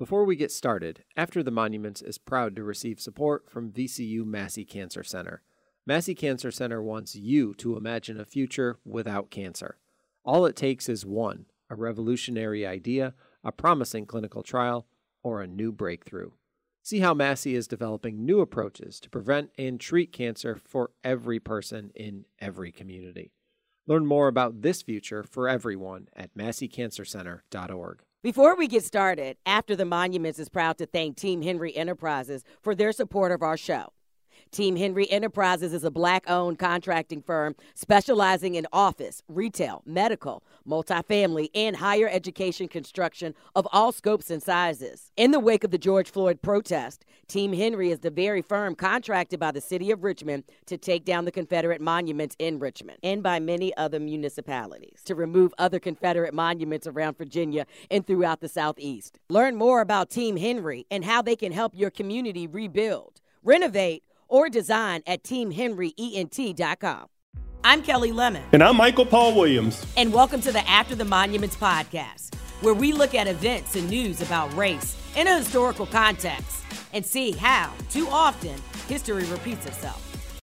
Before we get started, After the Monuments is proud to receive support from VCU Massey Cancer Center. Massey Cancer Center wants you to imagine a future without cancer. All it takes is one a revolutionary idea, a promising clinical trial, or a new breakthrough. See how Massey is developing new approaches to prevent and treat cancer for every person in every community. Learn more about this future for everyone at masseycancercenter.org. Before we get started, After the Monuments is proud to thank Team Henry Enterprises for their support of our show. Team Henry Enterprises is a black owned contracting firm specializing in office, retail, medical, multifamily, and higher education construction of all scopes and sizes. In the wake of the George Floyd protest, Team Henry is the very firm contracted by the city of Richmond to take down the Confederate monuments in Richmond and by many other municipalities to remove other Confederate monuments around Virginia and throughout the Southeast. Learn more about Team Henry and how they can help your community rebuild, renovate, or design at teamhenryent.com. I'm Kelli Lemon. And I'm Michael Paul Williams. And welcome to the After the Monuments podcast, where we look at events and news about race in a historical context and see how, too often, history repeats itself.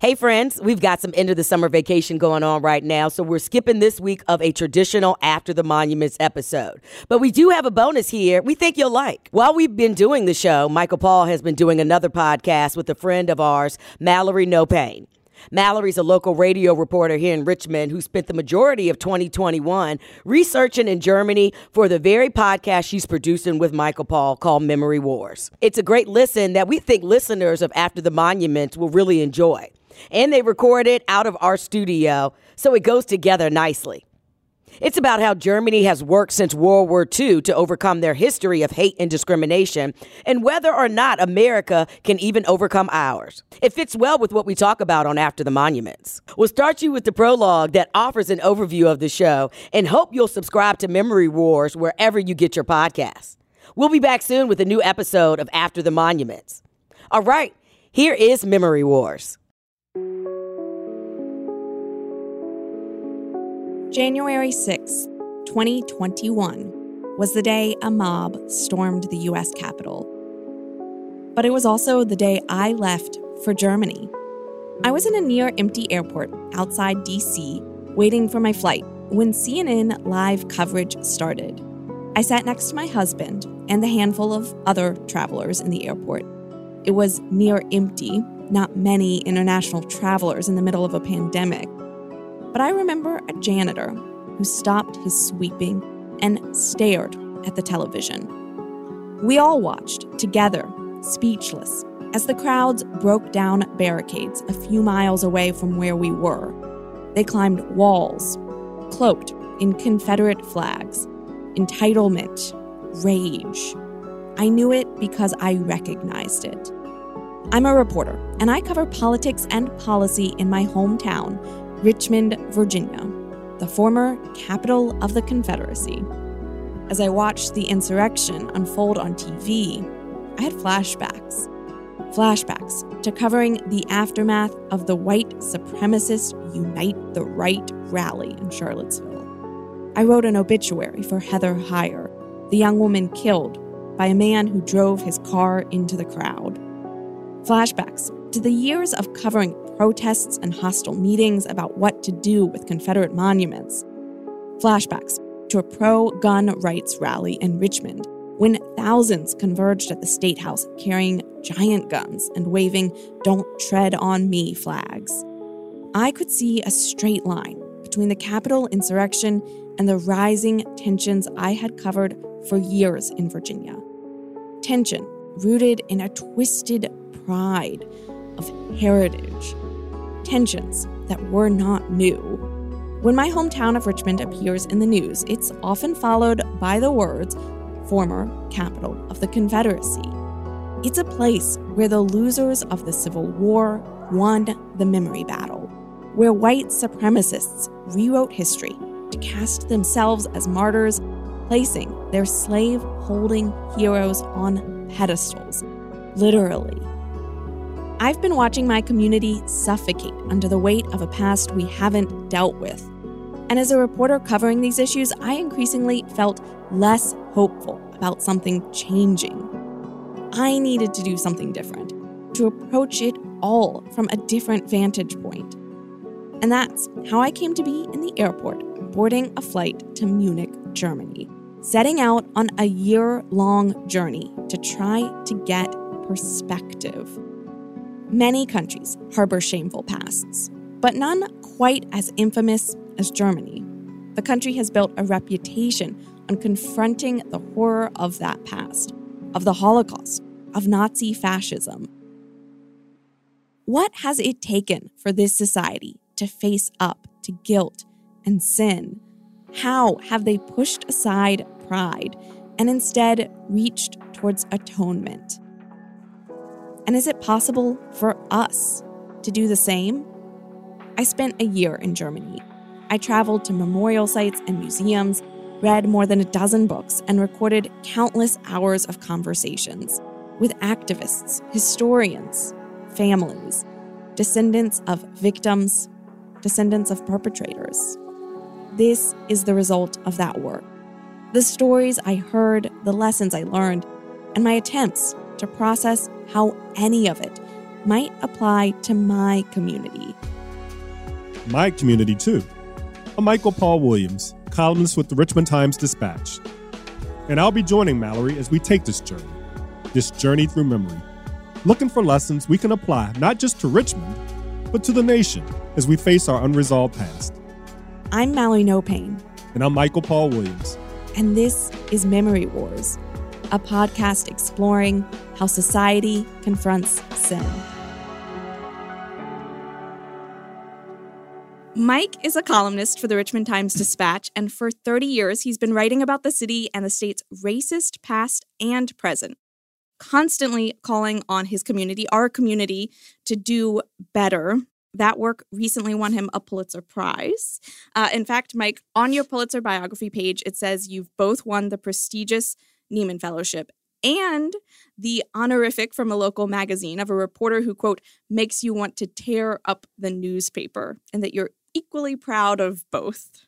Hey, friends, we've got some end of the summer vacation going on right now, so we're skipping this week of a traditional After the Monuments episode. But we do have a bonus here we think you'll like. While we've been doing the show, Michael Paul has been doing another podcast with a friend of ours, Mallory Noe-Payne. Mallory's a local radio reporter here in Richmond who spent the majority of 2021 researching in Germany for the very podcast she's producing with Michael Paul called Memory Wars. It's a great listen that we think listeners of After the Monuments will really enjoy and they record it out of our studio, so it goes together nicely. It's about how Germany has worked since World War II to overcome their history of hate and discrimination, and whether or not America can even overcome ours. It fits well with what we talk about on After the Monuments. We'll start you with the prologue that offers an overview of the show, and hope you'll subscribe to Memory Wars wherever you get your podcasts. We'll be back soon with a new episode of After the Monuments. All right, here is Memory Wars. January 6, 2021, was the day a mob stormed the US Capitol. But it was also the day I left for Germany. I was in a near empty airport outside DC waiting for my flight when CNN live coverage started. I sat next to my husband and the handful of other travelers in the airport. It was near empty, not many international travelers in the middle of a pandemic. But I remember a janitor who stopped his sweeping and stared at the television. We all watched, together, speechless, as the crowds broke down barricades a few miles away from where we were. They climbed walls, cloaked in Confederate flags, entitlement, rage. I knew it because I recognized it. I'm a reporter, and I cover politics and policy in my hometown, Richmond, Virginia, the former capital of the Confederacy. As I watched the insurrection unfold on TV, I had flashbacks. Flashbacks to covering the aftermath of the white supremacist Unite the Right rally in Charlottesville. I wrote an obituary for Heather Heyer, the young woman killed by a man who drove his car into the crowd. Flashbacks to the years of covering protests and hostile meetings about what to do with Confederate monuments. Flashbacks to a pro gun rights rally in Richmond when thousands converged at the State House carrying giant guns and waving Don't Tread on Me flags. I could see a straight line between the Capitol insurrection and the rising tensions I had covered for years in Virginia. Tension rooted in a twisted pride of heritage tensions that were not new. When my hometown of Richmond appears in the news, it's often followed by the words, former capital of the Confederacy. It's a place where the losers of the Civil War won the memory battle, where white supremacists rewrote history to cast themselves as martyrs, placing their slave holding heroes on pedestals, literally. I've been watching my community suffocate under the weight of a past we haven't dealt with. And as a reporter covering these issues, I increasingly felt less hopeful about something changing. I needed to do something different, to approach it all from a different vantage point. And that's how I came to be in the airport boarding a flight to Munich, Germany, setting out on a year long journey to try to get perspective. Many countries harbor shameful pasts, but none quite as infamous as Germany. The country has built a reputation on confronting the horror of that past, of the Holocaust, of Nazi fascism. What has it taken for this society to face up to guilt and sin? How have they pushed aside pride and instead reached towards atonement? And is it possible for us to do the same? I spent a year in Germany. I traveled to memorial sites and museums, read more than a dozen books, and recorded countless hours of conversations with activists, historians, families, descendants of victims, descendants of perpetrators. This is the result of that work. The stories I heard, the lessons I learned, and my attempts to process how any of it might apply to my community. My community, too. I'm Michael Paul Williams, columnist with the Richmond Times Dispatch. And I'll be joining Mallory as we take this journey, this journey through memory, looking for lessons we can apply not just to Richmond, but to the nation as we face our unresolved past. I'm Mallory Noe-Payne. And I'm Michael Paul Williams. And this is Memory Wars, a podcast exploring how society confronts sin. Mike is a columnist for the Richmond Times Dispatch, and for 30 years, he's been writing about the city and the state's racist past and present, constantly calling on his community, our community, to do better. That work recently won him a Pulitzer Prize. Uh, in fact, Mike, on your Pulitzer biography page, it says you've both won the prestigious Nieman Fellowship and the honorific from a local magazine of a reporter who, quote, makes you want to tear up the newspaper, and that you're equally proud of both.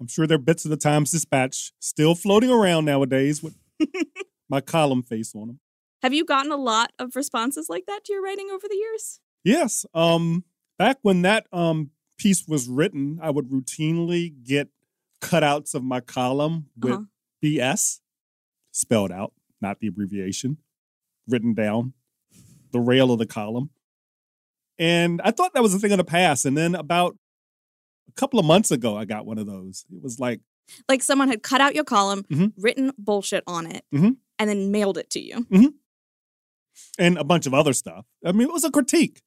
I'm sure there are bits of the Times Dispatch still floating around nowadays with my column face on them. Have you gotten a lot of responses like that to your writing over the years? Yes. Um, back when that um piece was written, I would routinely get cutouts of my column with uh-huh. BS spelled out, not the abbreviation, written down, the rail of the column. And I thought that was a thing of the past. And then about a couple of months ago, I got one of those. It was like, like someone had cut out your column, mm-hmm. written bullshit on it, mm-hmm. and then mailed it to you. Mm-hmm. And a bunch of other stuff. I mean, it was a critique.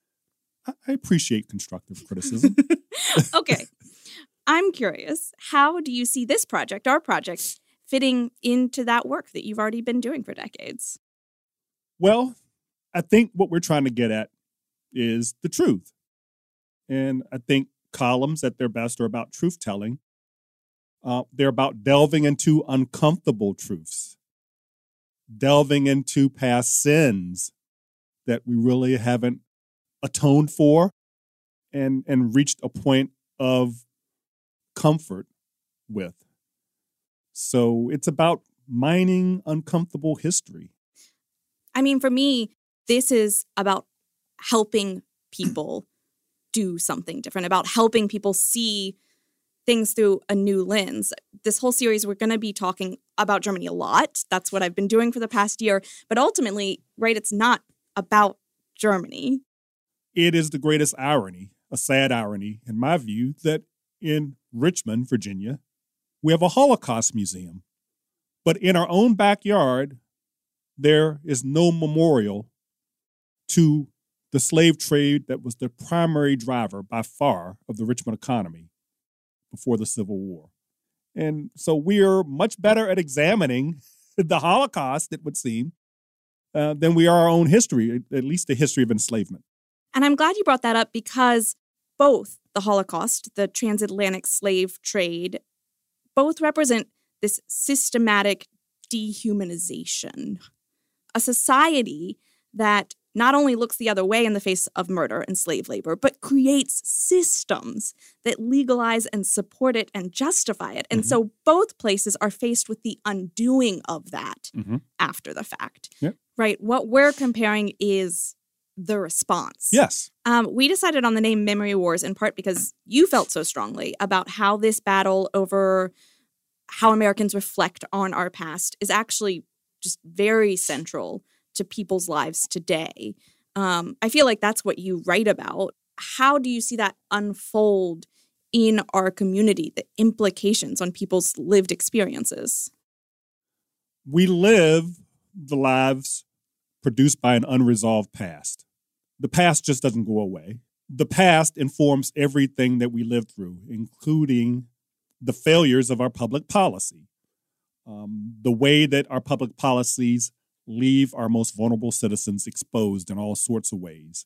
I appreciate constructive criticism. okay. I'm curious, how do you see this project, our project, fitting into that work that you've already been doing for decades? Well, I think what we're trying to get at is the truth. And I think columns at their best are about truth telling. Uh, they're about delving into uncomfortable truths, delving into past sins that we really haven't atoned for and, and reached a point of comfort with. So it's about mining uncomfortable history. I mean, for me, this is about helping people do something different, about helping people see things through a new lens. This whole series, we're going to be talking about Germany a lot. That's what I've been doing for the past year. But ultimately, right, it's not about Germany. It is the greatest irony, a sad irony, in my view, that in Richmond, Virginia, we have a Holocaust museum. But in our own backyard, there is no memorial to the slave trade that was the primary driver by far of the Richmond economy before the Civil War. And so we're much better at examining the Holocaust, it would seem, uh, than we are our own history, at least the history of enslavement. And I'm glad you brought that up because both the Holocaust, the transatlantic slave trade, both represent this systematic dehumanization. A society that not only looks the other way in the face of murder and slave labor, but creates systems that legalize and support it and justify it. And Mhm. so both places are faced with the undoing of that Mhm. after the fact. Yep. Right? What we're comparing is the response. Yes. Um, we decided on the name Memory Wars in part because you felt so strongly about how this battle over how Americans reflect on our past is actually just very central to people's lives today. Um, I feel like that's what you write about. How do you see that unfold in our community, the implications on people's lived experiences? We live the lives produced by an unresolved past. The past just doesn't go away. The past informs everything that we live through, including the failures of our public policy, um, the way that our public policies leave our most vulnerable citizens exposed in all sorts of ways,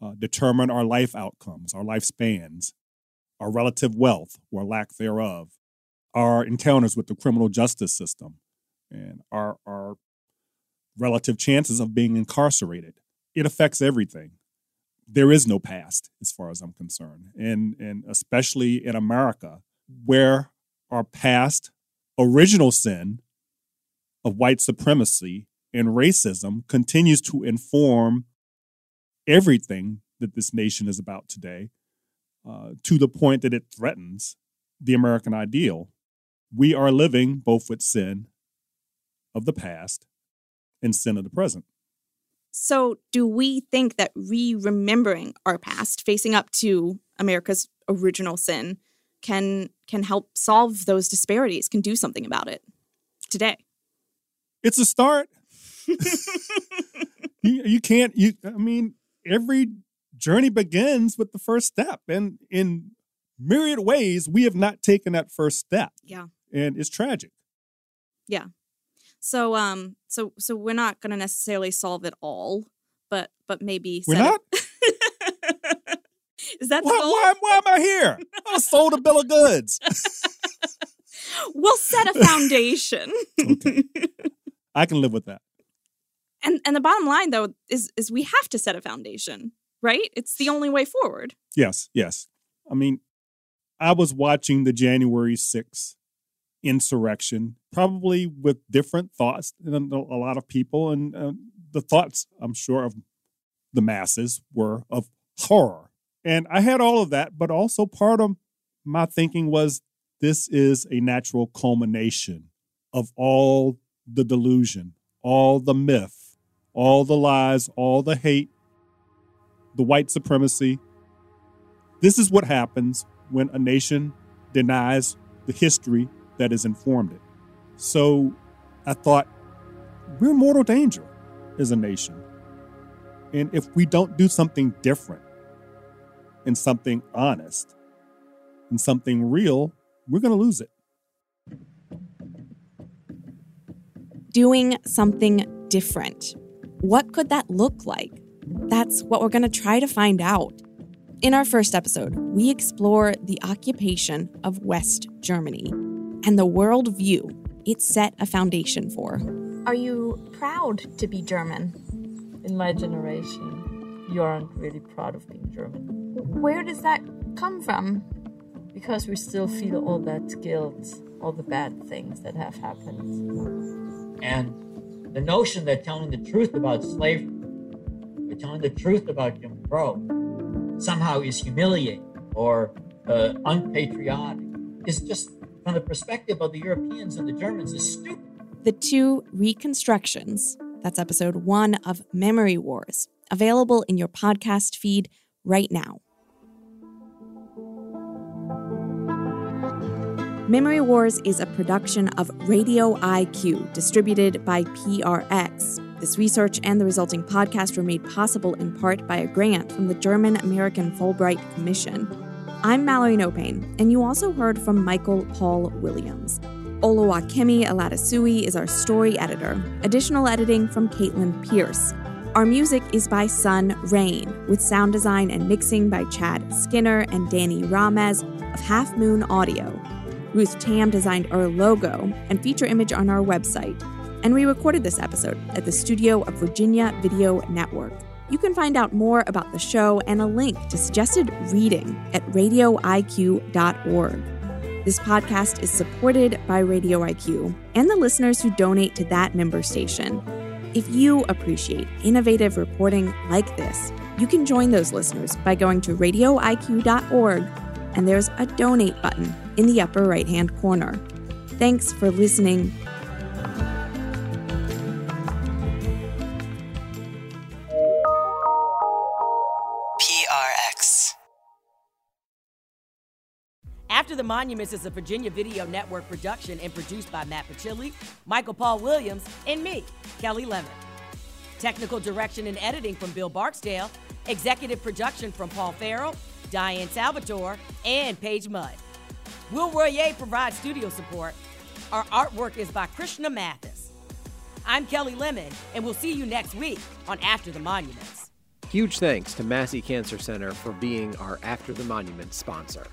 uh, determine our life outcomes, our lifespans, our relative wealth or lack thereof, our encounters with the criminal justice system, and our, our relative chances of being incarcerated. It affects everything. There is no past, as far as I'm concerned, and and especially in America, where our past original sin of white supremacy and racism continues to inform everything that this nation is about today, uh, to the point that it threatens the American ideal. We are living both with sin of the past and sin of the present. So, do we think that re remembering our past, facing up to America's original sin, can can help solve those disparities? Can do something about it today? It's a start. you, you can't. You. I mean, every journey begins with the first step, and in myriad ways, we have not taken that first step, Yeah. and it's tragic. So, um, so so we're not going to necessarily solve it all, but but maybe We're not. Is that the Why, goal? why, why am I here? I sold a bill of goods. We'll set a foundation. Okay. I can live with that. and and the bottom line though is is we have to set a foundation, right? It's the only way forward. Yes, yes. I mean, I was watching the January 6th insurrection, probably with different thoughts than a lot of people. And uh, the thoughts, I'm sure, of the masses were of horror. And I had all of that, but also part of my thinking was this is a natural culmination of all the delusion, all the myth, all the lies, all the hate, the white supremacy, this is what happens when a nation denies the history that has informed it. So I thought, we're mortal danger as a nation. And if we don't do something different and something honest and something real, we're going to lose it. Doing something different. What could that look like? That's what we're going to try to find out. In our first episode, we explore the occupation of West Germany and the worldview it set a foundation for. Are you proud to be German? in my generation, you aren't really proud of being German Where does that come from? because we still feel all that guilt, all the bad things that have happened. And the notion that telling the truth about slavery, or telling the truth about Jim Crow, somehow is humiliating or uh, unpatriotic is just, from the perspective of the Europeans and the Germans, is stupid. The two reconstructions. That's episode one of Memory Wars, available in your podcast feed right now. Memory Wars is a production of Radio IQ, distributed by PRX. This research and the resulting podcast were made possible in part by a grant from the German American Fulbright Commission. I'm Mallory Noe-Payne, and you also heard from Michael Paul Williams. Oluwakemi Aladesuyi is our story editor. Additional editing from Caitlin Pierce. Our music is by Sun Rain, with sound design and mixing by Chad Skinner and Danny Ramez of Half Moon Audio. Ruth Tam designed our logo and feature image on our website. and we recorded this episode at the studio of Virginia Video Network. You can find out more about the show and a link to suggested reading at radioiq.org. This podcast is supported by Radio IQ and the listeners who donate to that member station. If you appreciate innovative reporting like this, you can join those listeners by going to radioiq.org and there's a donate button in the upper right hand corner. Thanks for listening. After the Monuments is a Virginia Video Network production and produced by Matt Pachilli, Michael Paul Williams, and me, Kelli Lemon. Technical direction and editing from Bill Barksdale. Executive production from Paul Farrell, Diane Salvatore, and Paige Mudd. Will Royer provides studio support. Our artwork is by Krishna Mathis. I'm Kelli Lemon, and we'll see you next week on After the Monuments. Huge thanks to Massey Cancer Center for being our After the Monuments sponsor.